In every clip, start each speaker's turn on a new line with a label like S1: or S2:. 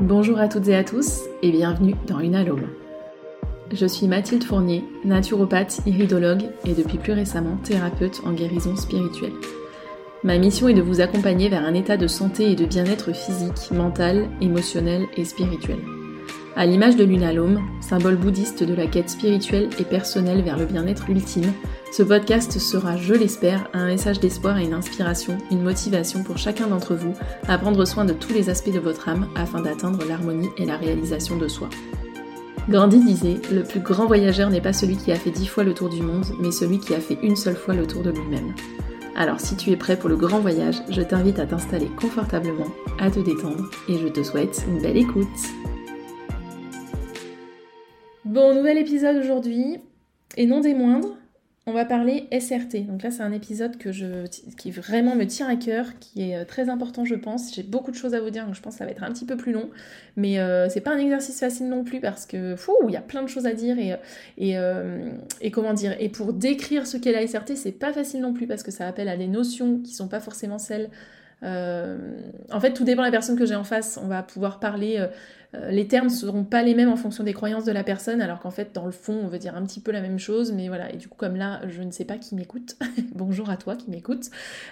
S1: Bonjour à toutes et à tous et bienvenue dans Une Alome. Je suis Mathilde Fournier, naturopathe, iridologue et depuis plus récemment thérapeute en guérison spirituelle. Ma mission est de vous accompagner vers un état de santé et de bien-être physique, mental, émotionnel et spirituel. À l'image de l'unalome, symbole bouddhiste de la quête spirituelle et personnelle vers le bien-être ultime, ce podcast sera, je l'espère, un message d'espoir et une inspiration, une motivation pour chacun d'entre vous à prendre soin de tous les aspects de votre âme afin d'atteindre l'harmonie et la réalisation de soi. Gandhi disait Le plus grand voyageur n'est pas celui qui a fait dix fois le tour du monde, mais celui qui a fait une seule fois le tour de lui-même. Alors si tu es prêt pour le grand voyage, je t'invite à t'installer confortablement, à te détendre et je te souhaite une belle écoute. Bon, nouvel épisode aujourd'hui, et non des moindres, on va parler SRT. Donc là, c'est un épisode qui vraiment me tient à cœur, qui est euh, très important, je pense. J'ai beaucoup de choses à vous dire, donc je pense que ça va être un petit peu plus long. Mais euh, c'est pas un exercice facile non plus parce que, fou, il y a plein de choses à dire et, euh, comment dire. Et pour décrire ce qu'est la SRT, c'est pas facile non plus parce que ça appelle à des notions qui sont pas forcément celles en fait, tout dépend de la personne que j'ai en face. On va pouvoir parler euh, les termes ne seront pas les mêmes en fonction des croyances de la personne, alors qu'en fait, dans le fond, on veut dire un petit peu la même chose, mais voilà. Et du coup, comme là, je ne sais pas qui m'écoute. Bonjour à toi qui m'écoute.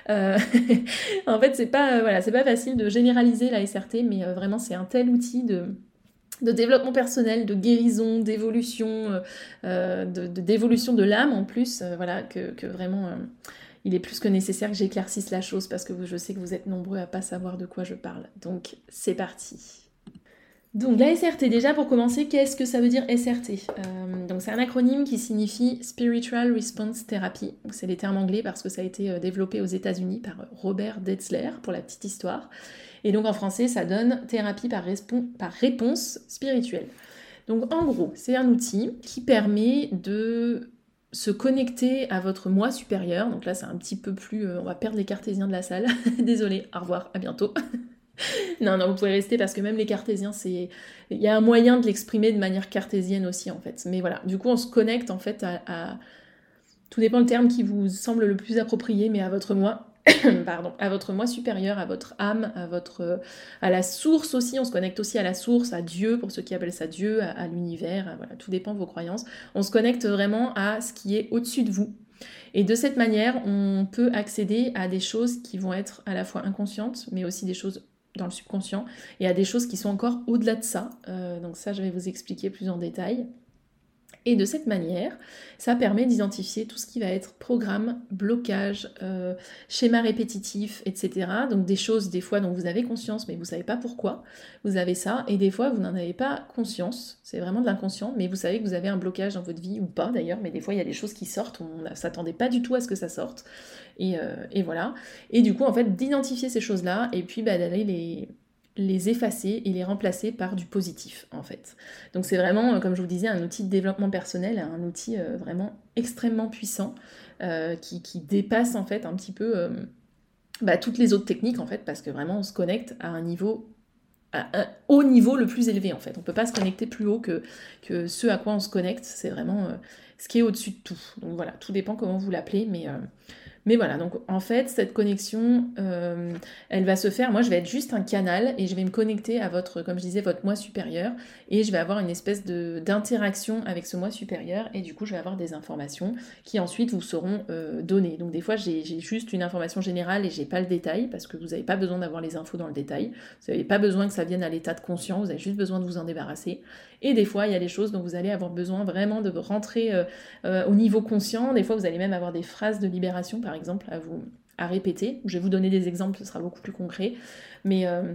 S1: Euh, en fait, c'est pas, euh, pas facile de généraliser la SRT, mais vraiment, c'est un tel outil de développement personnel, de guérison, d'évolution, de, d'évolution de, l'âme en plus, voilà, que vraiment il est plus que nécessaire que j'éclaircisse la chose parce que je sais que vous êtes nombreux à pas savoir de quoi je parle. Donc c'est parti. Donc la SRT, déjà pour commencer, qu'est-ce que ça veut dire SRT euh, Donc c'est un acronyme qui signifie Spiritual Response Therapy. C'est les termes anglais parce que ça a été euh, développé aux États-Unis par Robert Detzler pour la petite histoire. Et donc en français, ça donne thérapie par, par réponse spirituelle. Donc en gros, c'est un outil qui permet de se connecter à votre moi supérieur. Donc là, c'est un petit peu plus... Euh, on va perdre les cartésiens de la salle. Désolée, au revoir, à bientôt. non, non, vous pouvez rester parce que même les cartésiens, c'est. Il y a un moyen de l'exprimer de manière cartésienne aussi, en fait. Mais voilà, du coup, on se connecte en fait à. Tout dépend le terme qui vous semble le plus approprié, mais à votre moi. Pardon, à votre moi supérieur, à votre âme, à votre à la source aussi. On se connecte aussi à la source, à Dieu pour ceux qui appellent ça Dieu, à, l'univers. Voilà, tout dépend de vos croyances. On se connecte vraiment à ce qui est au-dessus de vous, et de cette manière, on peut accéder à des choses qui vont être à la fois inconscientes, mais aussi des choses dans le subconscient, et à des choses qui sont encore au-delà de ça. Euh, donc ça, je vais vous expliquer plus en détail. Et de cette manière, ça permet d'identifier tout ce qui va être programme, blocage, euh, schéma répétitif, etc. Donc des choses des fois dont vous avez conscience mais vous ne savez pas pourquoi vous avez ça. Et des fois vous n'en avez pas conscience, c'est vraiment de l'inconscient, mais vous savez que vous avez un blocage dans votre vie ou pas d'ailleurs. Mais des fois il y a des choses qui sortent, on ne s'attendait pas du tout à ce que ça sorte. Et, euh, voilà. Et du coup en fait d'identifier ces choses-là et puis bah, d'aller les les effacer et les remplacer par du positif en fait. Donc c'est vraiment, euh, comme je vous disais, un outil de développement personnel, un outil euh, vraiment extrêmement puissant euh, qui, dépasse en fait un petit peu bah, toutes les autres techniques en fait parce que vraiment on se connecte à un niveau à un haut niveau le plus élevé en fait. On ne peut pas se connecter plus haut que, que ce à quoi on se connecte. C'est vraiment ce qui est au-dessus de tout. Donc voilà, tout dépend comment vous l'appelez, mais mais voilà, donc en fait, cette connexion, euh, elle va se faire. Moi, je vais être juste un canal et je vais me connecter à votre, comme je disais, votre moi supérieur et je vais avoir une espèce d'interaction avec ce moi supérieur et du coup, je vais avoir des informations qui ensuite vous seront euh, données. Donc des fois, j'ai juste une information générale et j'ai pas le détail parce que vous n'avez pas besoin d'avoir les infos dans le détail. Vous n'avez pas besoin que ça vienne à l'état de conscience, vous avez juste besoin de vous en débarrasser. Et des fois, il y a des choses dont vous allez avoir besoin vraiment de rentrer euh, au niveau conscient. Des fois, vous allez même avoir des phrases de libération, par exemple, à vous à répéter. Je vais vous donner des exemples, ce sera beaucoup plus concret. Mais, euh,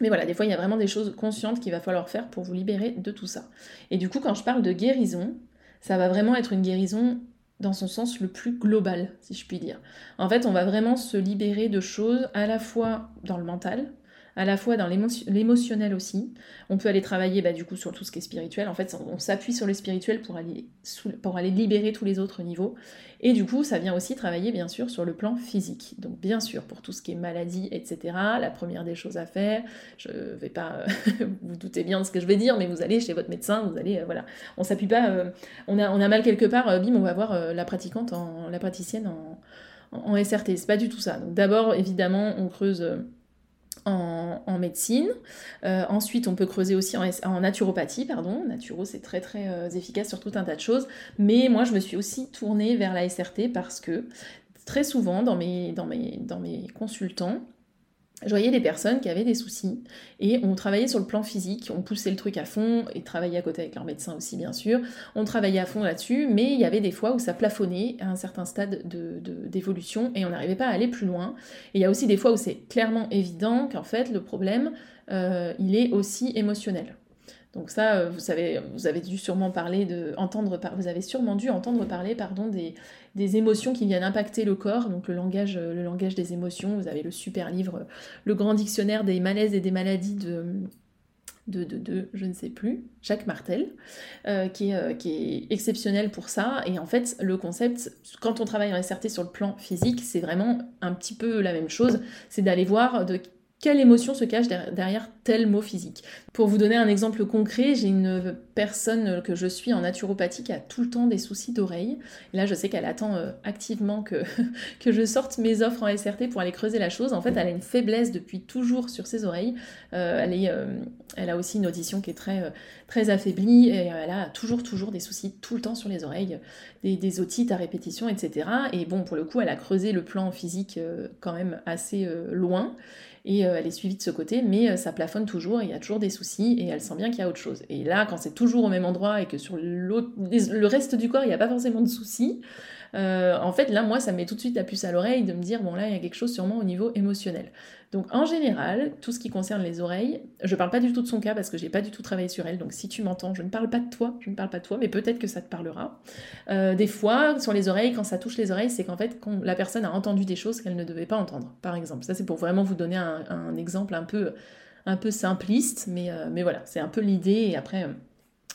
S1: mais voilà, des fois, il y a vraiment des choses conscientes qu'il va falloir faire pour vous libérer de tout ça. Et du coup, quand je parle de guérison, ça va vraiment être une guérison dans son sens le plus global, si je puis dire. En fait, on va vraiment se libérer de choses à la fois dans le mental, à la fois dans l'émotionnel aussi. On peut aller travailler bah, du coup sur tout ce qui est spirituel. En fait, on s'appuie sur le spirituel pour aller, pour aller libérer tous les autres niveaux. Et du coup, ça vient aussi travailler bien sûr sur le plan physique. Donc bien sûr, pour tout ce qui est maladie, etc., la première des choses à faire, je vais pas vous doutez bien de ce que je vais dire, mais vous allez chez votre médecin, vous allez, euh, voilà. On s'appuie pas, euh, on, a, on a mal quelque part, euh, bim, on va voir la pratiquante, en, la praticienne en, en, SRT. C'est pas du tout ça. Donc d'abord, évidemment, on creuse en, médecine. Euh, ensuite, on peut creuser aussi en, naturopathie, pardon. Naturo, c'est très très euh, efficace sur tout un tas de choses. Mais moi, je me suis aussi tournée vers la SRT parce que très souvent, dans mes, dans mes, dans mes consultants, je voyais des personnes qui avaient des soucis et on travaillait sur le plan physique, on poussait le truc à fond et travaillait à côté avec leur médecin aussi bien sûr. On travaillait à fond là-dessus, mais il y avait des fois où ça plafonnait à un certain stade d'évolution de, et on n'arrivait pas à aller plus loin. Et il y a aussi des fois où c'est clairement évident qu'en fait le problème euh, il est aussi émotionnel. Donc ça, euh, vous avez dû sûrement parler de, entendre, vous avez sûrement dû entendre parler, pardon, des, émotions qui viennent impacter le corps, donc le langage, le langage des émotions. Vous avez le super livre, le grand dictionnaire des malaises et des maladies de de, je ne sais plus, Jacques Martel, euh, qui, est, euh, qui, est, exceptionnel pour ça. Et en fait, le concept, quand on travaille en SRT sur le plan physique, c'est vraiment un petit peu la même chose. C'est d'aller voir de quelle émotion se cache derrière tel mot physique. Pour vous donner un exemple concret, j'ai une personne que je suis en naturopathie qui a tout le temps des soucis d'oreille. Là, je sais qu'elle attend euh, activement que, je sorte mes offres en SRT pour aller creuser la chose. En fait, elle a une faiblesse depuis toujours sur ses oreilles. Euh, euh, elle a aussi une audition qui est très, très affaiblie et elle a toujours, toujours des soucis tout le temps sur les oreilles, des, des otites à répétition, etc. Et bon, pour le coup, elle a creusé le plan physique quand même assez loin et euh, elle est suivie de ce côté, mais euh, ça plafonne toujours, il y a toujours des soucis et elle sent bien qu'il y a autre chose. Et là, quand c'est toujours au même endroit et que sur le reste du corps, il n'y a pas forcément de soucis, euh, en fait, là, moi, ça me met tout de suite la puce à l'oreille de me dire, bon, là, il y a quelque chose sûrement au niveau émotionnel. Donc, en général, tout ce qui concerne les oreilles, je parle pas du tout de son cas parce que j'ai pas du tout travaillé sur elle. Donc, si tu m'entends, je ne parle pas de toi, je ne parle pas de toi, mais peut-être que ça te parlera. des fois, sur les oreilles, quand ça touche les oreilles, c'est qu'en fait, la personne a entendu des choses qu'elle ne devait pas entendre, par exemple. Ça, c'est pour vraiment vous donner un, exemple un peu, simpliste, mais, euh, mais voilà, c'est un peu l'idée, et après, euh,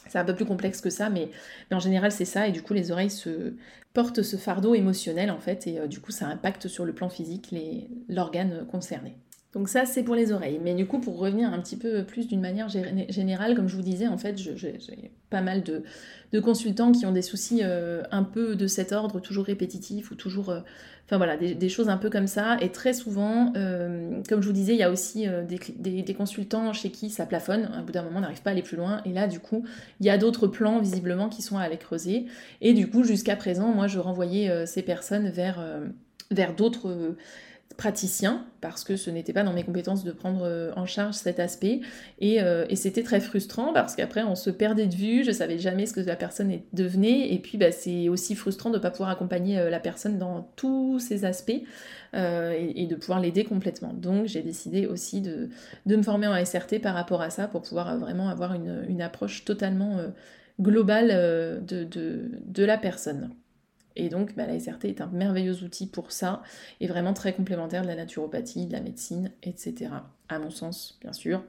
S1: c'est un peu plus complexe que ça, mais, en général, c'est ça, et du coup, les oreilles se portent ce fardeau émotionnel, en fait, et euh, du coup, ça impacte sur le plan physique l'organe concerné. Donc ça, c'est pour les oreilles. Mais du coup, pour revenir un petit peu plus d'une manière générale, comme je vous disais, en fait, j'ai pas mal de, consultants qui ont des soucis un peu de cet ordre, toujours répétitifs ou toujours Enfin voilà, des, choses un peu comme ça. Et très souvent, euh, comme je vous disais, il y a aussi euh, des, consultants chez qui ça plafonne. À bout d'un moment, on n'arrive pas à aller plus loin. Et là, du coup, il y a d'autres plans visiblement qui sont à aller creuser. Et du coup, jusqu'à présent, moi, je renvoyais euh, ces personnes vers, vers d'autres praticien parce que ce n'était pas dans mes compétences de prendre euh, en charge cet aspect euh, et, c'était très frustrant parce qu'après on se perdait de vue, je savais jamais ce que la personne devenait et puis bah, c'est aussi frustrant de ne pas pouvoir accompagner euh, la personne dans tous ces aspects et, de pouvoir l'aider complètement. Donc j'ai décidé aussi de, me former en SRT par rapport à ça pour pouvoir vraiment avoir une, approche totalement globale de la personne. Et donc bah, la SRT est un merveilleux outil pour ça, et vraiment très complémentaire de la naturopathie, de la médecine, etc. À mon sens, bien sûr.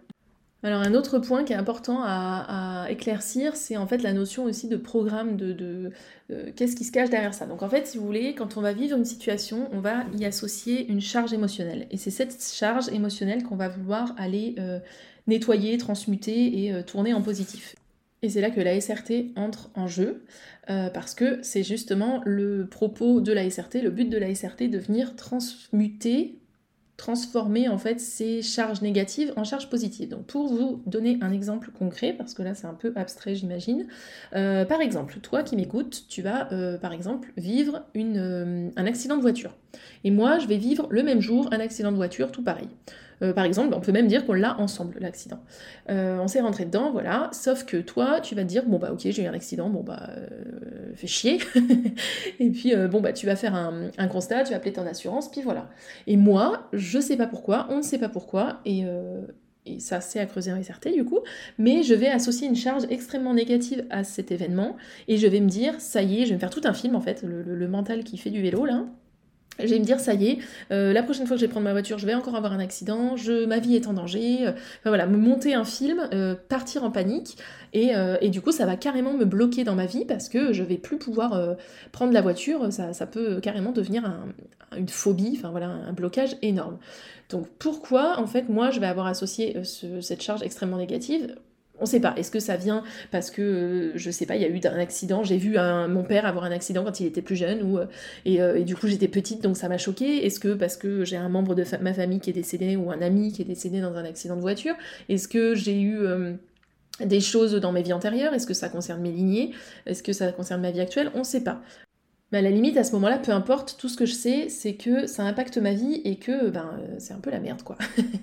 S1: Alors un autre point qui est important à, éclaircir, c'est en fait la notion aussi de programme, de, euh, qu'est-ce qui se cache derrière ça. Donc en fait, si vous voulez, quand on va vivre une situation, on va y associer une charge émotionnelle. Et c'est cette charge émotionnelle qu'on va vouloir aller euh, nettoyer, transmuter et euh, tourner en positif. Et c'est là que la SRT entre en jeu, euh, parce que c'est justement le propos de la SRT, le but de la SRT de venir transmuter, transformer en fait ces charges négatives en charges positives. Donc pour vous donner un exemple concret, parce que là c'est un peu abstrait j'imagine, euh, par exemple, toi qui m'écoutes, tu vas euh, par exemple vivre un accident de voiture. Et moi je vais vivre le même jour un accident de voiture tout pareil. Euh, par exemple, on peut même dire qu'on l'a ensemble, l'accident. Euh, on s'est rentré dedans, voilà, sauf que toi, tu vas te dire, bon bah ok, j'ai eu un accident, bon bah, euh, fais chier. et puis, bon bah, tu vas faire un, constat, tu vas appeler ton assurance, puis voilà. Et moi, je sais pas pourquoi, on ne sait pas pourquoi, et ça c'est à creuser en SRT du coup, mais je vais associer une charge extrêmement négative à cet événement et je vais me dire, ça y est, je vais me faire tout un film en fait, le mental qui fait du vélo là, je vais me dire, ça y est, euh, la prochaine fois que je vais prendre ma voiture, je vais encore avoir un accident, je, ma vie est en danger. Euh, enfin voilà, me monter un film, euh, partir en panique. Et, du coup, ça va carrément me bloquer dans ma vie parce que je vais plus pouvoir prendre la voiture. Ça, peut carrément devenir une phobie, enfin voilà, un blocage énorme. Donc pourquoi, en fait, moi, je vais avoir associé cette charge extrêmement négative On ne sait pas. Est-ce que ça vient parce que, euh, je sais pas, il y a eu un accident, j'ai vu mon père avoir un accident quand il était plus jeune, euh, euh, et, du coup j'étais petite, donc ça m'a choqué. Est-ce que parce que j'ai un membre de ma famille qui est décédé, ou un ami qui est décédé dans un accident de voiture Est-ce que j'ai eu des choses dans mes vies antérieures? Est-ce que ça concerne mes lignées? Est-ce que ça concerne ma vie actuelle? On ne sait pas. Mais à la limite, à ce moment-là, peu importe, tout ce que je sais, c'est que ça impacte ma vie et que ben, c'est un peu la merde, quoi.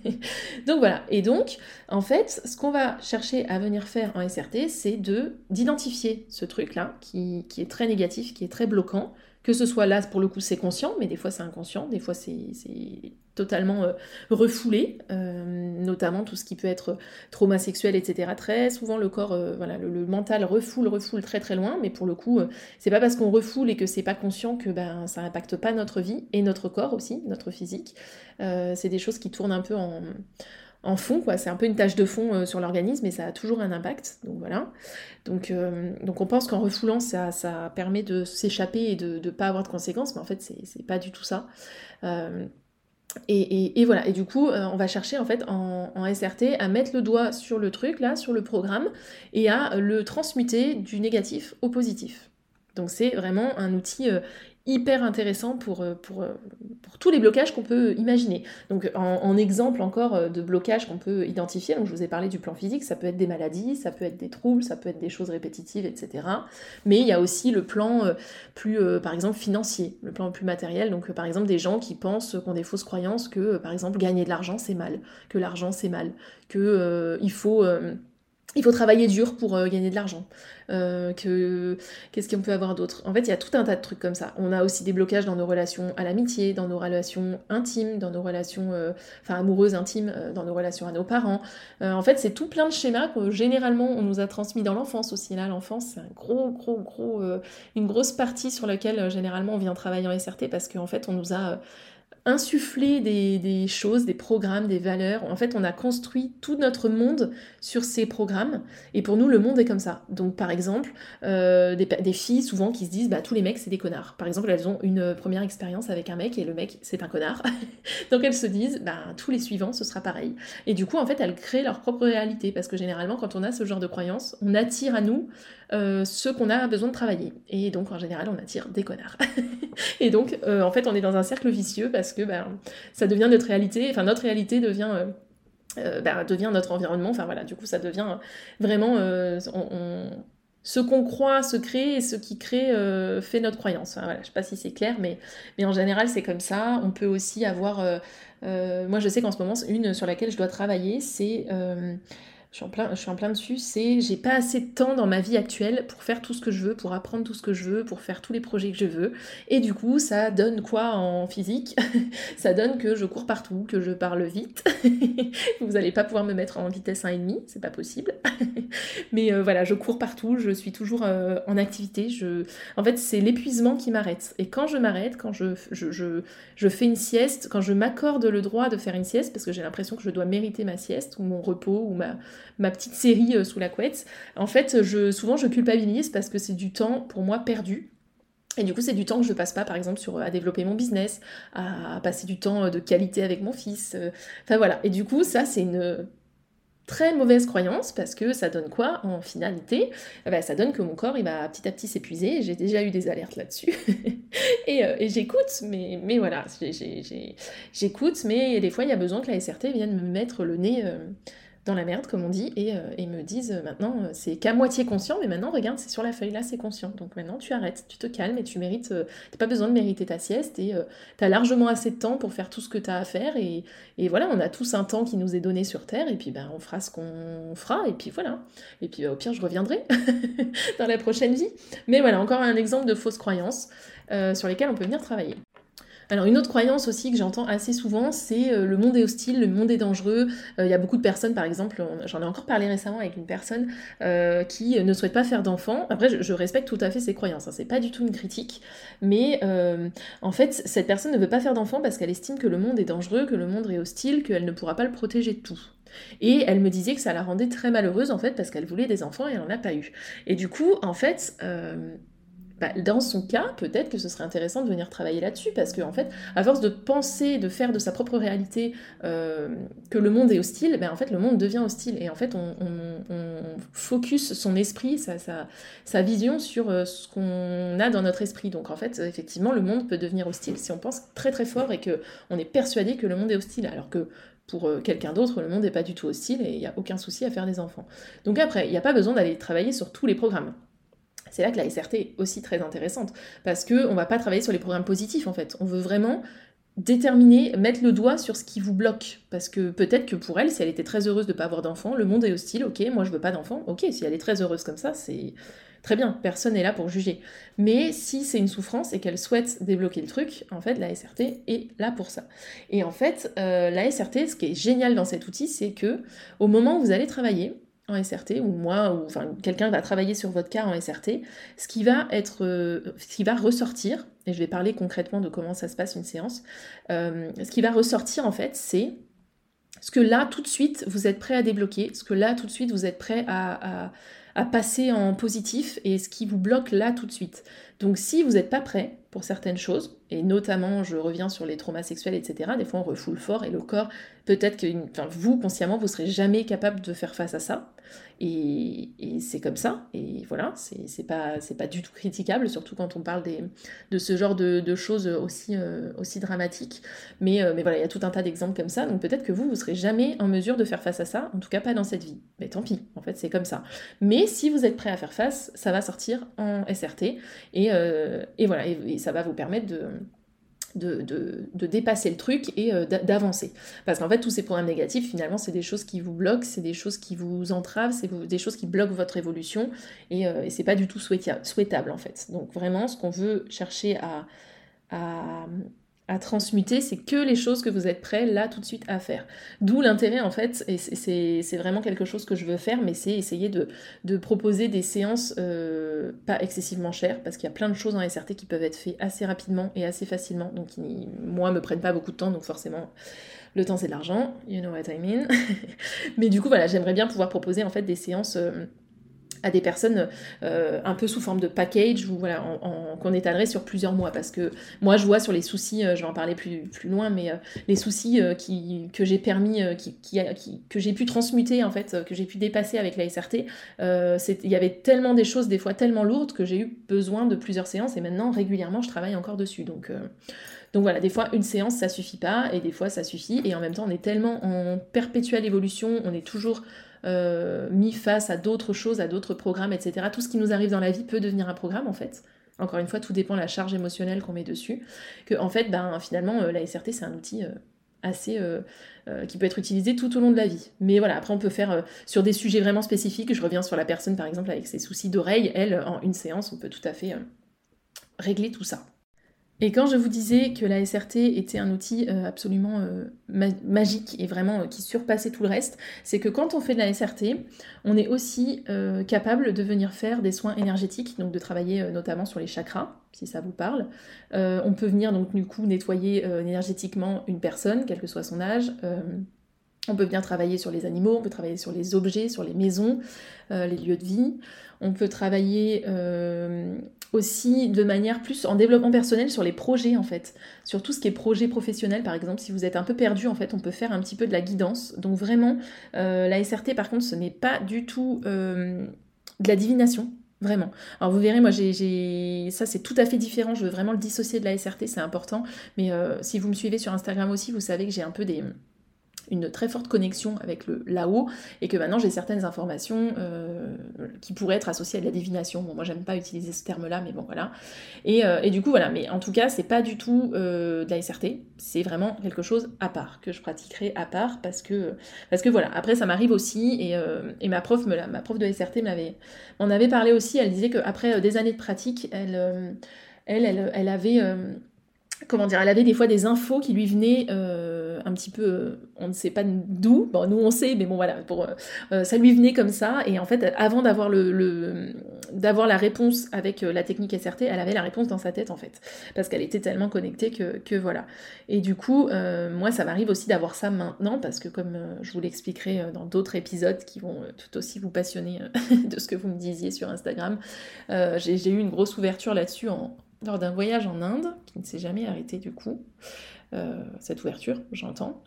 S1: donc voilà. Et donc, en fait, ce qu'on va chercher à venir faire en SRT, c'est de d'identifier ce truc-là, qui est très négatif, qui est très bloquant, que ce soit là, pour le coup, c'est conscient, mais des fois c'est inconscient, des fois c'est totalement euh, refoulé, euh, notamment tout ce qui peut être trauma sexuel, etc. Très souvent, le corps, euh, voilà, le, mental refoule, refoule très très loin, mais pour le coup, c'est pas parce qu'on refoule et que c'est pas conscient que ben, ça impacte pas notre vie et notre corps aussi, notre physique. c'est des choses qui tournent un peu en en fond, quoi. C'est un peu une tâche de fond euh, sur l'organisme et ça a toujours un impact. Donc voilà. Donc, euh, donc on pense qu'en refoulant, ça, ça permet de s'échapper et de ne pas avoir de conséquences, mais en fait, c'est pas du tout ça. Euh, et, voilà, et du coup, on va chercher en fait en, SRT à mettre le doigt sur le truc, là, sur le programme, et à le transmuter du négatif au positif. Donc c'est vraiment un outil hyper intéressant pour, euh, pour, euh, pour tous les blocages qu'on peut imaginer. Donc en, exemple encore euh, de blocages qu'on peut identifier, donc je vous ai parlé du plan physique, ça peut être des maladies, ça peut être des troubles, ça peut être des choses répétitives, etc. Mais il y a aussi le plan plus, par exemple, financier, le plan plus matériel, donc par exemple des gens qui pensent qu'on des fausses croyances que, par exemple, gagner de l'argent c'est mal, que l'argent c'est mal, que il faut il faut travailler dur pour euh, gagner de l'argent. Euh, que qu'est-ce qu'on peut avoir d'autre? En fait, il y a tout un tas de trucs comme ça. On a aussi des blocages dans nos relations à l'amitié, dans nos relations intimes, dans nos relations, euh, amoureuses intimes, dans nos relations à nos parents. en fait, c'est tout plein de schémas que généralement on nous a transmis dans l'enfance aussi. Là, l'enfance, c'est un gros, gros, gros, une grosse partie sur laquelle généralement on vient travailler en SRT parce qu'en fait, on nous a insuffler des, choses, des programmes, des valeurs. En fait, on a construit tout notre monde sur ces programmes. Et pour nous, le monde est comme ça. Donc, par exemple, euh, des, filles souvent qui se disent, bah, tous les mecs, c'est des connards. Par exemple, elles ont une première expérience avec un mec et le mec, c'est un connard. Donc, elles se disent, bah, tous les suivants, ce sera pareil. Et du coup, en fait, elles créent leur propre réalité. Parce que généralement, quand on a ce genre de croyances, on attire à nous euh, ce qu'on a besoin de travailler. Et donc, en général, on attire des connards. et donc, euh, en fait, on est dans un cercle vicieux parce que ben, ça devient notre réalité, enfin, notre réalité devient. Euh, ben, devient notre environnement, enfin voilà, du coup ça devient vraiment ce qu'on croit se crée et ce qui crée fait notre croyance. Voilà, je sais pas si c'est clair, mais, mais en général c'est comme ça. On peut aussi avoir, moi je sais qu'en ce moment une sur laquelle je dois travailler, c'est je suis en plein, je suis en plein dessus, c'est j'ai pas assez de temps dans ma vie actuelle pour faire tout ce que je veux, pour apprendre tout ce que je veux, pour faire tous les projets que je veux. Et du coup, ça donne quoi en physique? Ça donne que je cours partout, que je parle vite. Vous allez pas pouvoir me mettre en vitesse 1,5, c'est pas possible. Mais euh, voilà, je cours partout, je suis toujours euh, en activité. Je... En fait, c'est l'épuisement qui m'arrête. Et quand je m'arrête, quand je, je, je, je fais une sieste, quand je m'accorde le droit de faire une sieste, parce que j'ai l'impression que je dois mériter ma sieste, ou mon repos, ou ma ma petite série euh, sous la couette, en fait, je, souvent je culpabilise parce que c'est du temps pour moi perdu. Et du coup, c'est du temps que je passe pas, par exemple, sur, à développer mon business, à passer du temps euh, de qualité avec mon fils. Euh. Enfin voilà. Et du coup, ça, c'est une très mauvaise croyance parce que ça donne quoi en finalité? Eh ben, Ça donne que mon corps il va petit à petit s'épuiser. J'ai déjà eu des alertes là-dessus. et, et j'écoute, mais, mais voilà, j'écoute, mais des fois il y a besoin que la SRT vienne me mettre le nez dans la merde, comme on dit, et, euh, me disent euh, maintenant, euh, c'est qu'à moitié conscient, mais maintenant, regarde, c'est sur la feuille, là, c'est conscient. Donc maintenant, tu arrêtes, tu te calmes et tu mérites, t'as pas besoin de mériter ta sieste, et tu as largement assez de temps pour faire tout ce que tu as à faire, et, voilà, on a tous un temps qui nous est donné sur Terre, et puis ben, on fera ce qu'on fera, et puis voilà. Et puis au pire, je reviendrai dans la prochaine vie. Mais voilà, encore un exemple de fausses croyances sur lesquelles on peut venir travailler. Alors une autre croyance aussi que j'entends assez souvent, c'est euh, le monde est hostile, le monde est dangereux. Euh, il y a beaucoup de personnes, par exemple, j'en ai encore parlé récemment avec une personne euh, qui ne souhaite pas faire d'enfants. Après, je, respecte tout à fait ses croyances, hein, c'est pas du tout une critique, mais en fait, cette personne ne veut pas faire d'enfants parce qu'elle estime que le monde est dangereux, que le monde est hostile, qu'elle ne pourra pas le protéger de tout. Et elle me disait que ça la rendait très malheureuse en fait parce qu'elle voulait des enfants et elle n'en a pas eu. Et du coup, en fait, bah, dans son cas, peut-être que ce serait intéressant de venir travailler là-dessus, parce qu'en en fait, à force de penser, de faire de sa propre réalité euh, que le monde est hostile, ben, en fait, le monde devient hostile. Et en fait, on, focus son esprit, sa, vision sur euh, ce qu'on a dans notre esprit. Donc en fait, effectivement, le monde peut devenir hostile si on pense très très fort et qu'on est persuadé que le monde est hostile, alors que pour euh, quelqu'un d'autre, le monde n'est pas du tout hostile et il n'y a aucun souci à faire des enfants. Donc après, il n'y a pas besoin d'aller travailler sur tous les programmes. C'est là que la SRT est aussi très intéressante, parce qu'on ne va pas travailler sur les programmes positifs en fait. On veut vraiment déterminer, mettre le doigt sur ce qui vous bloque. Parce que peut-être que pour elle, si elle était très heureuse de ne pas avoir d'enfant, le monde est hostile, ok, moi je veux pas d'enfant, ok, si elle est très heureuse comme ça, c'est très bien, personne n'est là pour juger. Mais si c'est une souffrance et qu'elle souhaite débloquer le truc, en fait, la SRT est là pour ça. Et en fait, euh, la SRT, ce qui est génial dans cet outil, c'est que au moment où vous allez travailler, en SRT, ou moi, ou enfin quelqu'un va travailler sur votre cas en SRT, ce qui va être, euh, ce qui va ressortir, et je vais parler concrètement de comment ça se passe une séance, euh, ce qui va ressortir en fait, c'est ce que là tout de suite vous êtes prêt à débloquer, ce que là tout de suite vous êtes prêt à, à passer en positif et ce qui vous bloque là tout de suite. Donc si vous n'êtes pas prêt pour certaines choses, et notamment je reviens sur les traumas sexuels, etc., des fois on refoule fort et le corps, peut-être que vous, consciemment, vous serez jamais capable de faire face à ça. Et, c'est comme ça, et voilà, c'est pas, pas du tout critiquable, surtout quand on parle des, de ce genre de, choses aussi, euh, aussi dramatiques. Mais, euh, mais voilà, il y a tout un tas d'exemples comme ça, donc peut-être que vous, vous serez jamais en mesure de faire face à ça, en tout cas pas dans cette vie. Mais tant pis, en fait, c'est comme ça. Mais si vous êtes prêt à faire face, ça va sortir en SRT, et, euh, et voilà, et ça va vous permettre de de, dépasser le truc et euh, d'avancer. Parce qu'en fait, tous ces programmes négatifs, finalement, c'est des choses qui vous bloquent, c'est des choses qui vous entravent, c'est des choses qui bloquent votre évolution et, euh, c'est pas du tout souhaitable, en fait. Donc vraiment, ce qu'on veut chercher à transmuter, c'est que les choses que vous êtes prêts là tout de suite à faire. D'où l'intérêt en fait, et c'est vraiment quelque chose que je veux faire, mais c'est essayer de, de, proposer des séances euh, pas excessivement chères, parce qu'il y a plein de choses en SRT qui peuvent être faites assez rapidement et assez facilement, donc qui, moi, me prennent pas beaucoup de temps, donc forcément, le temps c'est de l'argent, you know what I mean. mais du coup, voilà, j'aimerais bien pouvoir proposer en fait des séances... Euh, à des personnes euh, un peu sous forme de package ou voilà qu'on étalerait sur plusieurs mois. Parce que moi je vois sur les soucis euh, je vais en parler plus, loin mais euh, les soucis que j'ai permis qui, que j'ai pu transmuter en fait que j'ai pu dépasser avec la SRT il y avait tellement des choses des fois tellement lourdes que j'ai eu besoin de plusieurs séances et maintenant régulièrement je travaille encore dessus. Donc donc voilà, des fois une séance ça suffit pas et des fois ça suffit. Et en même temps on est tellement en perpétuelle évolution, on est toujours euh, mis face à d'autres choses, à d'autres programmes, etc. Tout ce qui nous arrive dans la vie peut devenir un programme en fait. Encore une fois, tout dépend de la charge émotionnelle qu'on met dessus. Que en fait, ben, finalement, euh, la SRT c'est un outil euh, assez qui peut être utilisé tout au long de la vie. Mais voilà, après on peut faire sur des sujets vraiment spécifiques. Je reviens sur la personne par exemple avec ses soucis d'oreille. Elle, en une séance, on peut tout à fait régler tout ça. Et quand je vous disais que la SRT était un outil euh, absolument euh, magique et vraiment euh, qui surpassait tout le reste, c'est que quand on fait de la SRT, on est aussi capable de venir faire des soins énergétiques, donc de travailler notamment sur les chakras, si ça vous parle. on peut venir donc du coup nettoyer énergétiquement une personne, quel que soit son âge. on peut bien travailler sur les animaux, on peut travailler sur les objets, sur les maisons, les lieux de vie. On peut travailler aussi de manière plus en développement personnel sur les projets en fait, sur tout ce qui est projet professionnel par exemple. Si vous êtes un peu perdu en fait, on peut faire un petit peu de la guidance. Donc vraiment, euh, la SRT par contre, ce n'est pas du tout euh, de la divination. Vraiment. Alors vous verrez, moi j'ai ça c'est tout à fait différent. Je veux vraiment le dissocier de la SRT, c'est important. Mais euh, si vous me suivez sur Instagram aussi, vous savez que j'ai un peu des, une très forte connexion avec le là-haut et que maintenant j'ai certaines informations euh, qui pourraient être associées à de la divination. Bon, moi j'aime pas utiliser ce terme-là, mais bon voilà. Et, euh, et, du coup voilà, mais en tout cas c'est pas du tout euh, de la SRT, c'est vraiment quelque chose à part que je pratiquerai à part parce que parce que voilà. Après ça m'arrive aussi et, et, ma prof me ma prof de SRT m'avait m'en avait parlé aussi. Elle disait qu'après des années de pratique, elle, elle, elle avait comment dire, elle avait des fois des infos qui lui venaient euh, un petit peu, euh, on ne sait pas d'où, bon nous on sait, mais bon voilà, pour, euh, ça lui venait comme ça, et en fait avant d'avoir la réponse avec la technique SRT, elle avait la réponse dans sa tête en fait, parce qu'elle était tellement connectée que, que voilà. Et du coup, moi, ça m'arrive aussi d'avoir ça maintenant, parce que comme je vous l'expliquerai dans d'autres épisodes qui vont tout aussi vous passionner de ce que vous me disiez sur Instagram, j'ai eu une grosse ouverture là-dessus lors d'un voyage en Inde, qui ne s'est jamais arrêté du coup, cette ouverture, j'entends.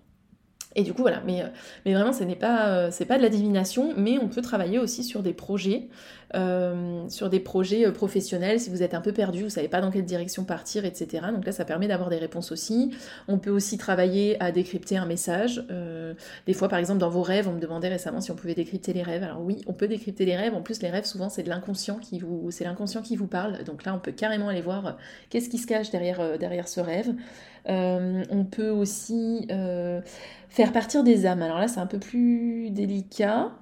S1: Et du coup, voilà, mais, euh, vraiment, ce n'est pas, euh, pas de la divination, mais on peut travailler aussi sur des projets, euh, sur des projets professionnels, si vous êtes un peu perdu, vous savez pas dans quelle direction partir, etc. Donc là, ça permet d'avoir des réponses aussi. On peut aussi travailler à décrypter un message. Des fois, par exemple, dans vos rêves, on me demandait récemment si on pouvait décrypter les rêves. Alors oui, on peut décrypter les rêves. En plus, les rêves, souvent, c'est de l'inconscient qui vous, c'est l'inconscient qui vous parle. Donc là, on peut carrément aller voir qu'est-ce qui se cache derrière, derrière ce rêve. Euh, on peut aussi euh, faire partir des âmes. Alors là, c'est un peu plus délicat.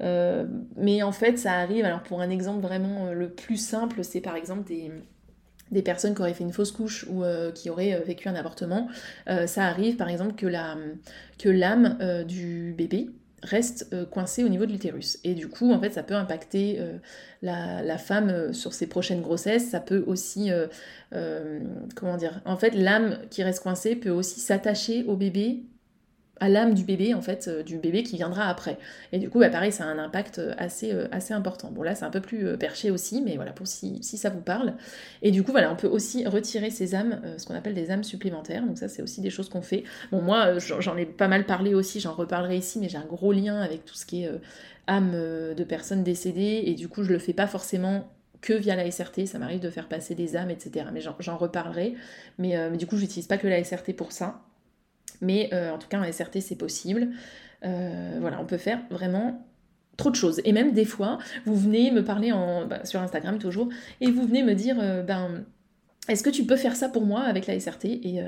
S1: Euh, mais en fait, ça arrive. Alors, pour un exemple vraiment le plus simple, c'est par exemple des, personnes qui auraient fait une fausse couche ou qui auraient vécu un avortement. ça arrive, par exemple, que l'âme du bébé reste euh, coincé au niveau de l'utérus. Et du coup, en fait, ça peut impacter euh, la, femme euh, sur ses prochaines grossesses. Ça peut aussi, comment dire, en fait, l'âme qui reste coincée peut aussi s'attacher au bébé à l'âme du bébé, en fait, euh, du bébé qui viendra après. Et du coup, bah, pareil, ça a un impact euh, assez, euh, assez important. Bon, là, c'est un peu plus perché aussi, mais voilà, pour si, si, ça vous parle. Et du coup, voilà, on peut aussi retirer ces âmes, ce qu'on appelle des âmes supplémentaires. Donc ça, c'est aussi des choses qu'on fait. Bon, moi, j'en ai pas mal parlé aussi, j'en reparlerai ici, mais j'ai un gros lien avec tout ce qui est âme de personnes décédées, et du coup, je le fais pas forcément que via la SRT, ça m'arrive de faire passer des âmes, etc. Mais j'en reparlerai. Mais, mais, du coup, j'utilise pas que la SRT pour ça. Mais euh, en tout cas, en SRT, c'est possible. Euh, voilà, on peut faire vraiment trop de choses. Et même des fois, vous venez me parler bah, sur Instagram toujours, et vous venez me dire, euh, ben, est-ce que tu peux faire ça pour moi avec la SRT Et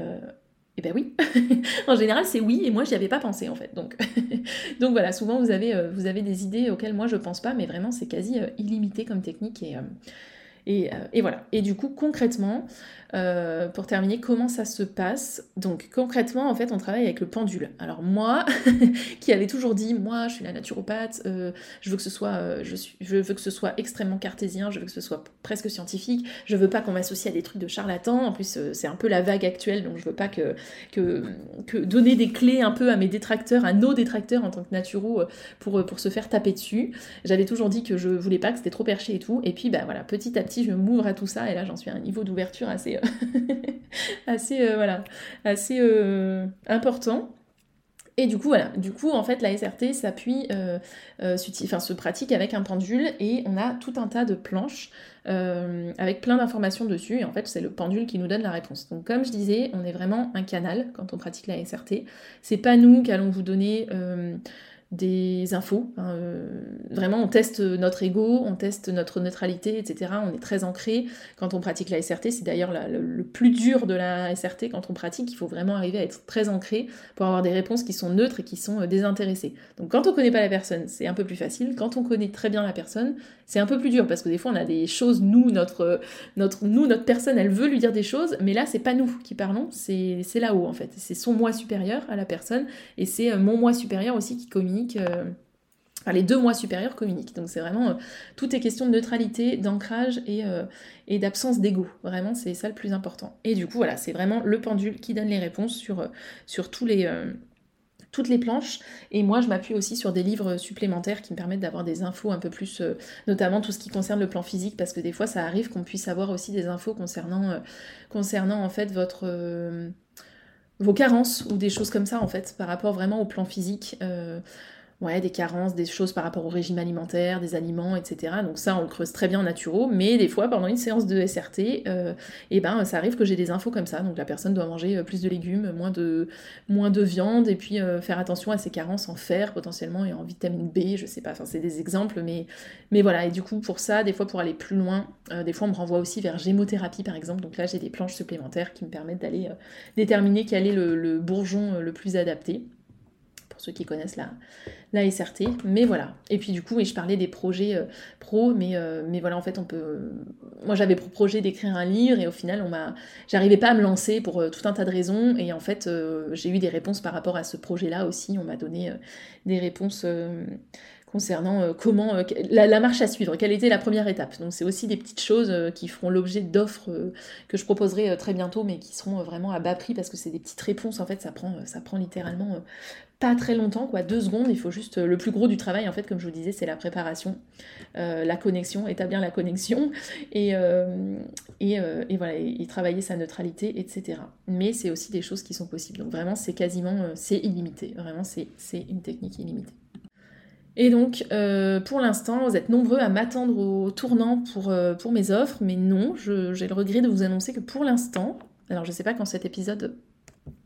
S1: et ben oui, en général c'est oui et moi j'y avais pas pensé en fait. Donc, donc voilà, souvent vous avez, vous avez des idées auxquelles moi je pense pas, mais vraiment c'est quasi illimité comme technique et, voilà. Et du coup concrètement, euh, pour terminer, comment ça se passe? Donc concrètement, en fait, on travaille avec le pendule. Alors moi, qui avais toujours dit, moi, je suis la naturopathe, euh, je veux que ce soit, euh, je, veux que ce soit extrêmement cartésien, je veux que ce soit presque scientifique, je veux pas qu'on m'associe à des trucs de charlatans. En plus, c'est un peu la vague actuelle, donc je veux pas que donner des clés un peu à mes détracteurs, à nos détracteurs en tant que naturo, pour, pour se faire taper dessus. J'avais toujours dit que je voulais pas, que c'était trop perché et tout. Et puis, bah voilà, petit à petit, je m'ouvre à tout ça, et là, j'en suis à un niveau d'ouverture assez assez, euh, voilà, assez euh, important. Et du coup, voilà, du coup, en fait, la SRT s'appuie, euh, enfin, se pratique avec un pendule et on a tout un tas de planches avec plein d'informations dessus. Et en fait, c'est le pendule qui nous donne la réponse. Donc, comme je disais, on est vraiment un canal quand on pratique la SRT. C'est pas nous qui allons vous donner des infos. Hein, euh, vraiment, on teste notre ego, on teste notre neutralité, etc. On est très ancré quand on pratique la SRT. C'est d'ailleurs le, plus dur de la SRT quand on pratique. Il faut vraiment arriver à être très ancré pour avoir des réponses qui sont neutres et qui sont euh, désintéressées. Donc quand on connaît pas la personne, c'est un peu plus facile. Quand on connaît très bien la personne, c'est un peu plus dur parce que des fois on a des choses, nous, notre, notre, nous, notre personne, elle veut lui dire des choses, mais là c'est pas nous qui parlons, c'est là-haut en fait. C'est son moi supérieur à la personne et c'est euh, mon moi supérieur aussi qui communique euh, les deux mois supérieurs communiquent. Donc c'est vraiment, euh, tout est question de neutralité, d'ancrage et, euh, et d'absence d'ego. Vraiment, c'est ça le plus important. Et du coup, voilà, c'est vraiment le pendule qui donne les réponses sur, sur toutes les planches. Et moi, je m'appuie aussi sur des livres supplémentaires qui me permettent d'avoir des infos un peu plus, notamment tout ce qui concerne le plan physique, parce que des fois, ça arrive qu'on puisse avoir aussi des infos concernant, concernant en fait votre vos carences ou des choses comme ça en fait par rapport vraiment au plan physique. Euh, ouais, des carences, des choses par rapport au régime alimentaire, des aliments, etc. Donc ça, on le creuse très bien en naturo, mais des fois, pendant une séance de SRT, euh, eh ben, ça arrive que j'ai des infos comme ça. Donc la personne doit manger euh, plus de légumes, moins de, moins de viande, et puis euh, faire attention à ses carences en fer potentiellement et en vitamine B, je sais pas, enfin c'est des exemples, mais, mais voilà. Et du coup, pour ça, des fois, pour aller plus loin, des fois, on me renvoie aussi vers gémothérapie, par exemple. Donc là, j'ai des planches supplémentaires qui me permettent d'aller déterminer quel est le bourgeon le plus adapté ceux qui connaissent la, la SRT. Mais voilà. Et puis du coup, et je parlais des projets euh, pro, mais, euh, mais voilà, en fait, on peut. Moi, j'avais pour projet d'écrire un livre et au final, on m'a. J'arrivais pas à me lancer pour euh, tout un tas de raisons. Et en fait, j'ai eu des réponses par rapport à ce projet-là aussi. On m'a donné des réponses concernant comment la, marche à suivre, quelle était la première étape. Donc c'est aussi des petites choses qui feront l'objet d'offres que je proposerai très bientôt, mais qui seront vraiment à bas prix parce que c'est des petites réponses. En fait, ça prend, ça prend littéralement pas très longtemps, quoi, deux secondes. Il faut juste le plus gros du travail, en fait, comme je vous disais, c'est la préparation, la connexion, établir la connexion et, et, et, voilà, et travailler sa neutralité, etc. Mais c'est aussi des choses qui sont possibles. Donc vraiment, c'est quasiment, c'est illimité. Vraiment, c'est une technique illimitée. Et donc, euh, pour l'instant, vous êtes nombreux à m'attendre au tournant pour, euh, pour mes offres, mais non, j'ai le regret de vous annoncer que pour l'instant, alors je ne sais pas quand cet épisode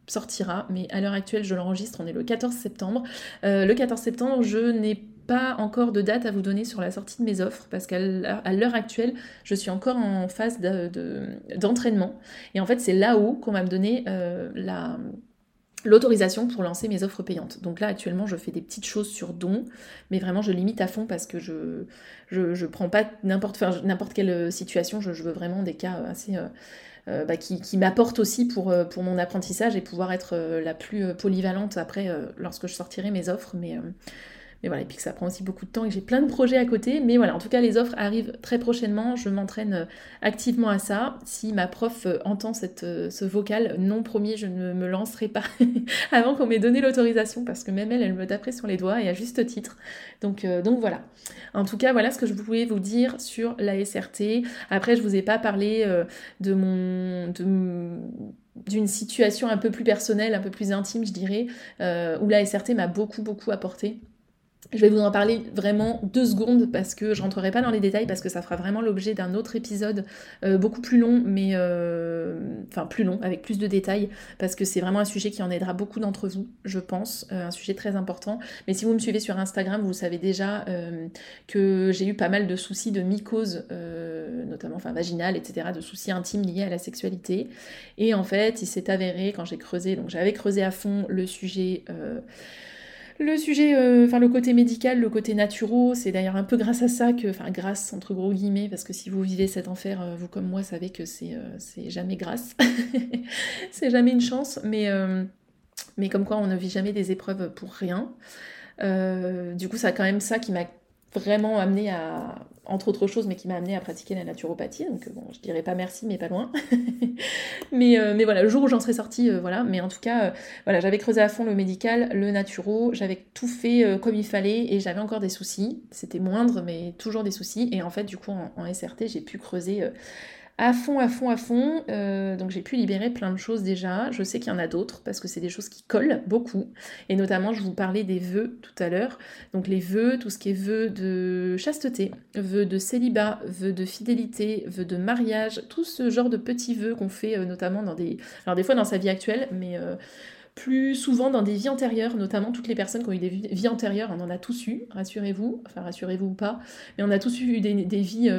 S1: sortira, mais à l'heure actuelle, je l'enregistre, on est le 14 septembre. Euh, le 14 septembre, je n'ai pas encore de date à vous donner sur la sortie de mes offres parce qu'à l'heure actuelle, je suis encore en phase d'entraînement. et en fait, c'est là-haut qu'on va me donner la l'autorisation pour lancer mes offres payantes. Donc là actuellement je fais des petites choses sur don, mais vraiment je limite à fond parce que je je, prends pas n'importe n'importe quelle euh, situation, je, veux vraiment des cas euh, assez euh, bah, qui, m'apportent aussi pour, mon apprentissage et pouvoir être la plus polyvalente après lorsque je sortirai mes offres. Mais voilà, et puis que ça prend aussi beaucoup de temps et j'ai plein de projets à côté. Mais voilà, en tout cas, les offres arrivent très prochainement. Je m'entraîne euh, activement à ça. Si ma prof euh, entend euh, ce vocal, non promis, je ne me lancerai pas avant qu'on m'ait donné l'autorisation parce que même elle, elle me taperait sur les doigts et à juste titre. Donc, voilà. En tout cas, voilà ce que je pouvais vous dire sur la SRT. Après, je vous ai pas parlé de mon. D'une situation un peu plus personnelle, un peu plus intime, je dirais, où la SRT m'a beaucoup, beaucoup apporté. Je vais vous en parler vraiment deux secondes parce que je rentrerai pas dans les détails parce que ça fera vraiment l'objet d'un autre épisode euh, beaucoup plus long, mais euh, enfin plus long, avec plus de détails, parce que c'est vraiment un sujet qui en aidera beaucoup d'entre vous, je pense, euh, un sujet très important. Mais si vous me suivez sur Instagram, vous savez déjà que j'ai eu pas mal de soucis de mycose, notamment enfin vaginale, etc., de soucis intimes liés à la sexualité. Et en fait, il s'est avéré quand j'ai creusé, donc j'avais creusé à fond le sujet le sujet, euh, enfin le côté médical, le côté naturel, c'est d'ailleurs un peu grâce à ça que, enfin grâce entre gros guillemets, parce que si vous vivez cet enfer, euh, vous comme moi savez que c'est euh, jamais grâce, c'est jamais une chance, mais, mais comme quoi on ne vit jamais des épreuves pour rien. du coup, c'est quand même ça qui m'a vraiment amené à, entre autres choses, mais qui m'a amené à pratiquer la naturopathie. Donc bon, je dirais pas merci, mais pas loin. mais, euh, mais voilà, le jour où j'en serais sortie, euh, voilà. Mais en tout cas, euh, voilà, j'avais creusé à fond le médical, le naturo, j'avais tout fait comme il fallait et j'avais encore des soucis. C'était moindre, mais toujours des soucis. Et en fait, du coup, en SRT, j'ai pu creuser à fond, à fond, à fond. Euh, donc j'ai pu libérer plein de choses déjà. Je sais qu'il y en a d'autres parce que c'est des choses qui collent beaucoup. Et notamment, je vous parlais des vœux tout à l'heure. Donc les vœux, tout ce qui est vœux de chasteté, vœux de célibat, vœux de fidélité, vœux de mariage, tout ce genre de petits vœux qu'on fait euh, notamment dans des... Alors des fois dans sa vie actuelle, mais... Euh, plus souvent dans des vies antérieures, notamment toutes les personnes qui ont eu des vies antérieures, on en a tous eu, rassurez-vous, enfin rassurez-vous ou pas, mais on a tous eu des, vies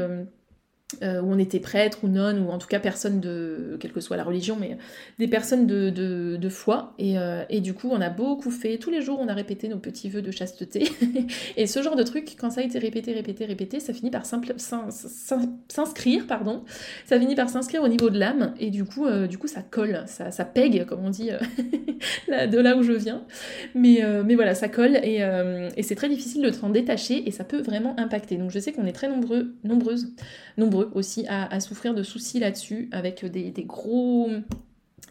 S1: euh, où on était prêtre ou nonne, ou en tout cas personne de, quelle que soit la religion, mais des personnes de, foi. Et, euh, et, du coup, on a beaucoup fait, tous les jours, on a répété nos petits vœux de chasteté. et ce genre de truc, quand ça a été répété, répété, répété, ça finit par s'inscrire, pardon, ça finit par s'inscrire au niveau de l'âme, et du coup, euh, du coup, ça colle, ça, ça pègue, comme on dit, de là où je viens. Mais, mais voilà, ça colle, et, et c'est très difficile de s'en détacher, et ça peut vraiment impacter. Donc je sais qu'on est très nombreux, nombreuses, nombreux aussi à, souffrir de soucis là-dessus, avec des, gros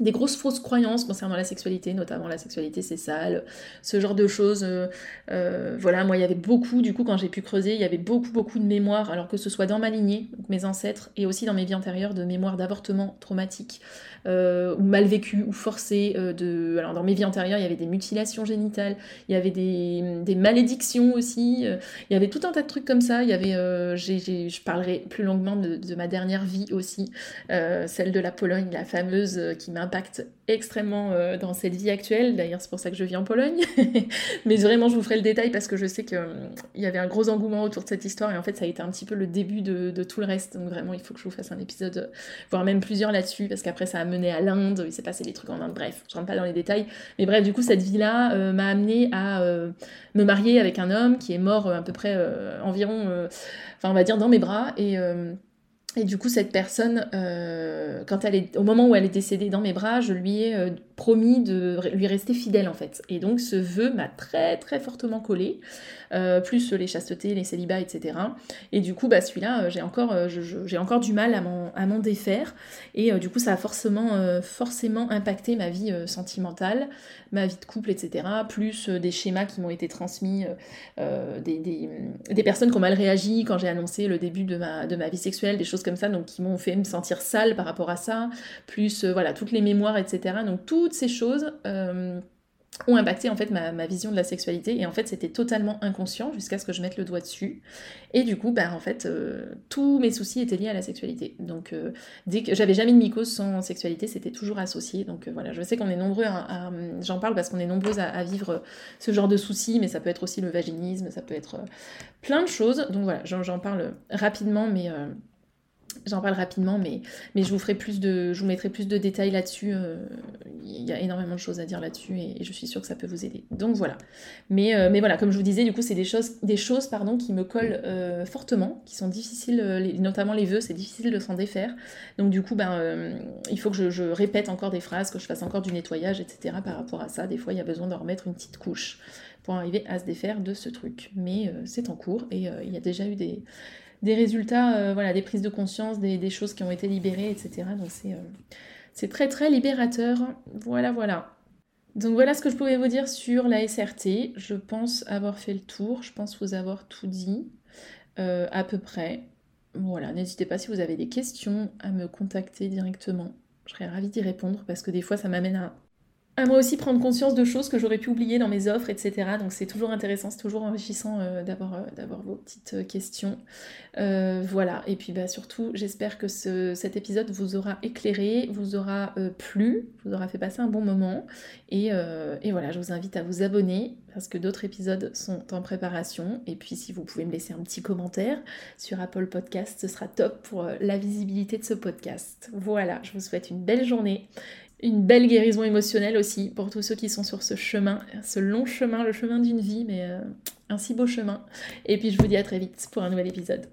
S1: des grosses fausses croyances concernant la sexualité, notamment la sexualité c'est sale, ce genre de choses. Euh, euh, voilà, moi il y avait beaucoup, du coup quand j'ai pu creuser, il y avait beaucoup beaucoup de mémoires, alors que ce soit dans ma lignée, mes ancêtres, et aussi dans mes vies antérieures, de mémoires d'avortement traumatique, euh, ou mal vécu, ou forcé. de... Alors dans mes vies antérieures, il y avait des mutilations génitales, il y avait des, malédictions aussi, il y avait tout un tas de trucs comme ça. Il y avait, je parlerai plus longuement de, de, ma dernière vie aussi, celle de la Pologne, la fameuse qui m'a impact extrêmement euh, dans cette vie actuelle. D'ailleurs, c'est pour ça que je vis en Pologne. Mais vraiment, je vous ferai le détail parce que je sais qu'il euh, y avait un gros engouement autour de cette histoire et en fait, ça a été un petit peu le début de, tout le reste. Donc vraiment, il faut que je vous fasse un épisode, voire même plusieurs là-dessus parce qu'après, ça a mené à l'Inde, il s'est passé des trucs en Inde. Bref, je rentre pas dans les détails. Mais bref, du coup, cette vie-là euh, m'a amené à me marier avec un homme qui est mort à peu près environ, enfin, on va dire dans mes bras et et du coup, cette personne, euh, quand elle est, au moment où elle est décédée dans mes bras, je lui ai euh, promis de lui rester fidèle en fait. Et donc, ce vœu m'a très très fortement collé, euh, plus les chastetés, les célibats, etc. Et du coup, bah, celui-là, j'ai encore, j'ai encore du mal à m'en défaire. Et du coup, ça a forcément, forcément impacté ma vie sentimentale, ma vie de couple, etc. Plus des schémas qui m'ont été transmis, des, des, des, personnes qui ont mal réagi quand j'ai annoncé le début de ma, de ma vie sexuelle, des choses comme ça, donc qui m'ont fait me sentir sale par rapport à ça, plus euh, voilà, toutes les mémoires, etc. Donc toutes ces choses euh, ont impacté en fait ma, vision de la sexualité. Et en fait c'était totalement inconscient jusqu'à ce que je mette le doigt dessus. Et du coup ben en fait euh, tous mes soucis étaient liés à la sexualité. Donc dès que j'avais jamais de mycose sans sexualité c'était toujours associé. Donc voilà je sais qu'on est nombreux à, j'en parle parce qu'on est nombreuses à, à, vivre ce genre de soucis mais ça peut être aussi le vaginisme ça peut être plein de choses. Donc voilà j'en parle rapidement mais J'en parle rapidement, mais, mais je, vous ferai plus de, je vous mettrai plus de détails là-dessus. Euh, il y a énormément de choses à dire là-dessus et, je suis sûre que ça peut vous aider. Donc voilà. Mais, euh, mais voilà, comme je vous disais, du coup, c'est des choses, des choses pardon, qui me collent euh, fortement, qui sont difficiles, notamment les vœux, c'est difficile de s'en défaire. Donc du coup, ben, il faut que je, je, répète encore des phrases, que je fasse encore du nettoyage, etc. par rapport à ça. Des fois, il y a besoin d'en remettre une petite couche pour arriver à se défaire de ce truc. Mais c'est en cours et il y a déjà eu des des résultats, euh, voilà, des prises de conscience, des, choses qui ont été libérées, etc. Donc euh, c'est très très libérateur. Voilà, voilà. Donc voilà ce que je pouvais vous dire sur la SRT. Je pense avoir fait le tour, je pense vous avoir tout dit euh, à peu près. Voilà, n'hésitez pas si vous avez des questions à me contacter directement. Je serais ravie d'y répondre parce que des fois ça m'amène à à moi aussi prendre conscience de choses que j'aurais pu oublier dans mes offres, etc. Donc c'est toujours intéressant, c'est toujours enrichissant euh, d'avoir, euh, d'avoir vos petites euh, questions. voilà, et puis bah, surtout, j'espère que ce, cet épisode vous aura éclairé, vous aura plu, vous aura fait passer un bon moment. Et, voilà, je vous invite à vous abonner parce que d'autres épisodes sont en préparation. Et puis si vous pouvez me laisser un petit commentaire sur Apple Podcast, ce sera top pour la visibilité de ce podcast. Voilà, je vous souhaite une belle journée une belle guérison émotionnelle aussi pour tous ceux qui sont sur ce chemin, ce long chemin, le chemin d'une vie, mais euh, un si beau chemin. Et puis je vous dis à très vite pour un nouvel épisode.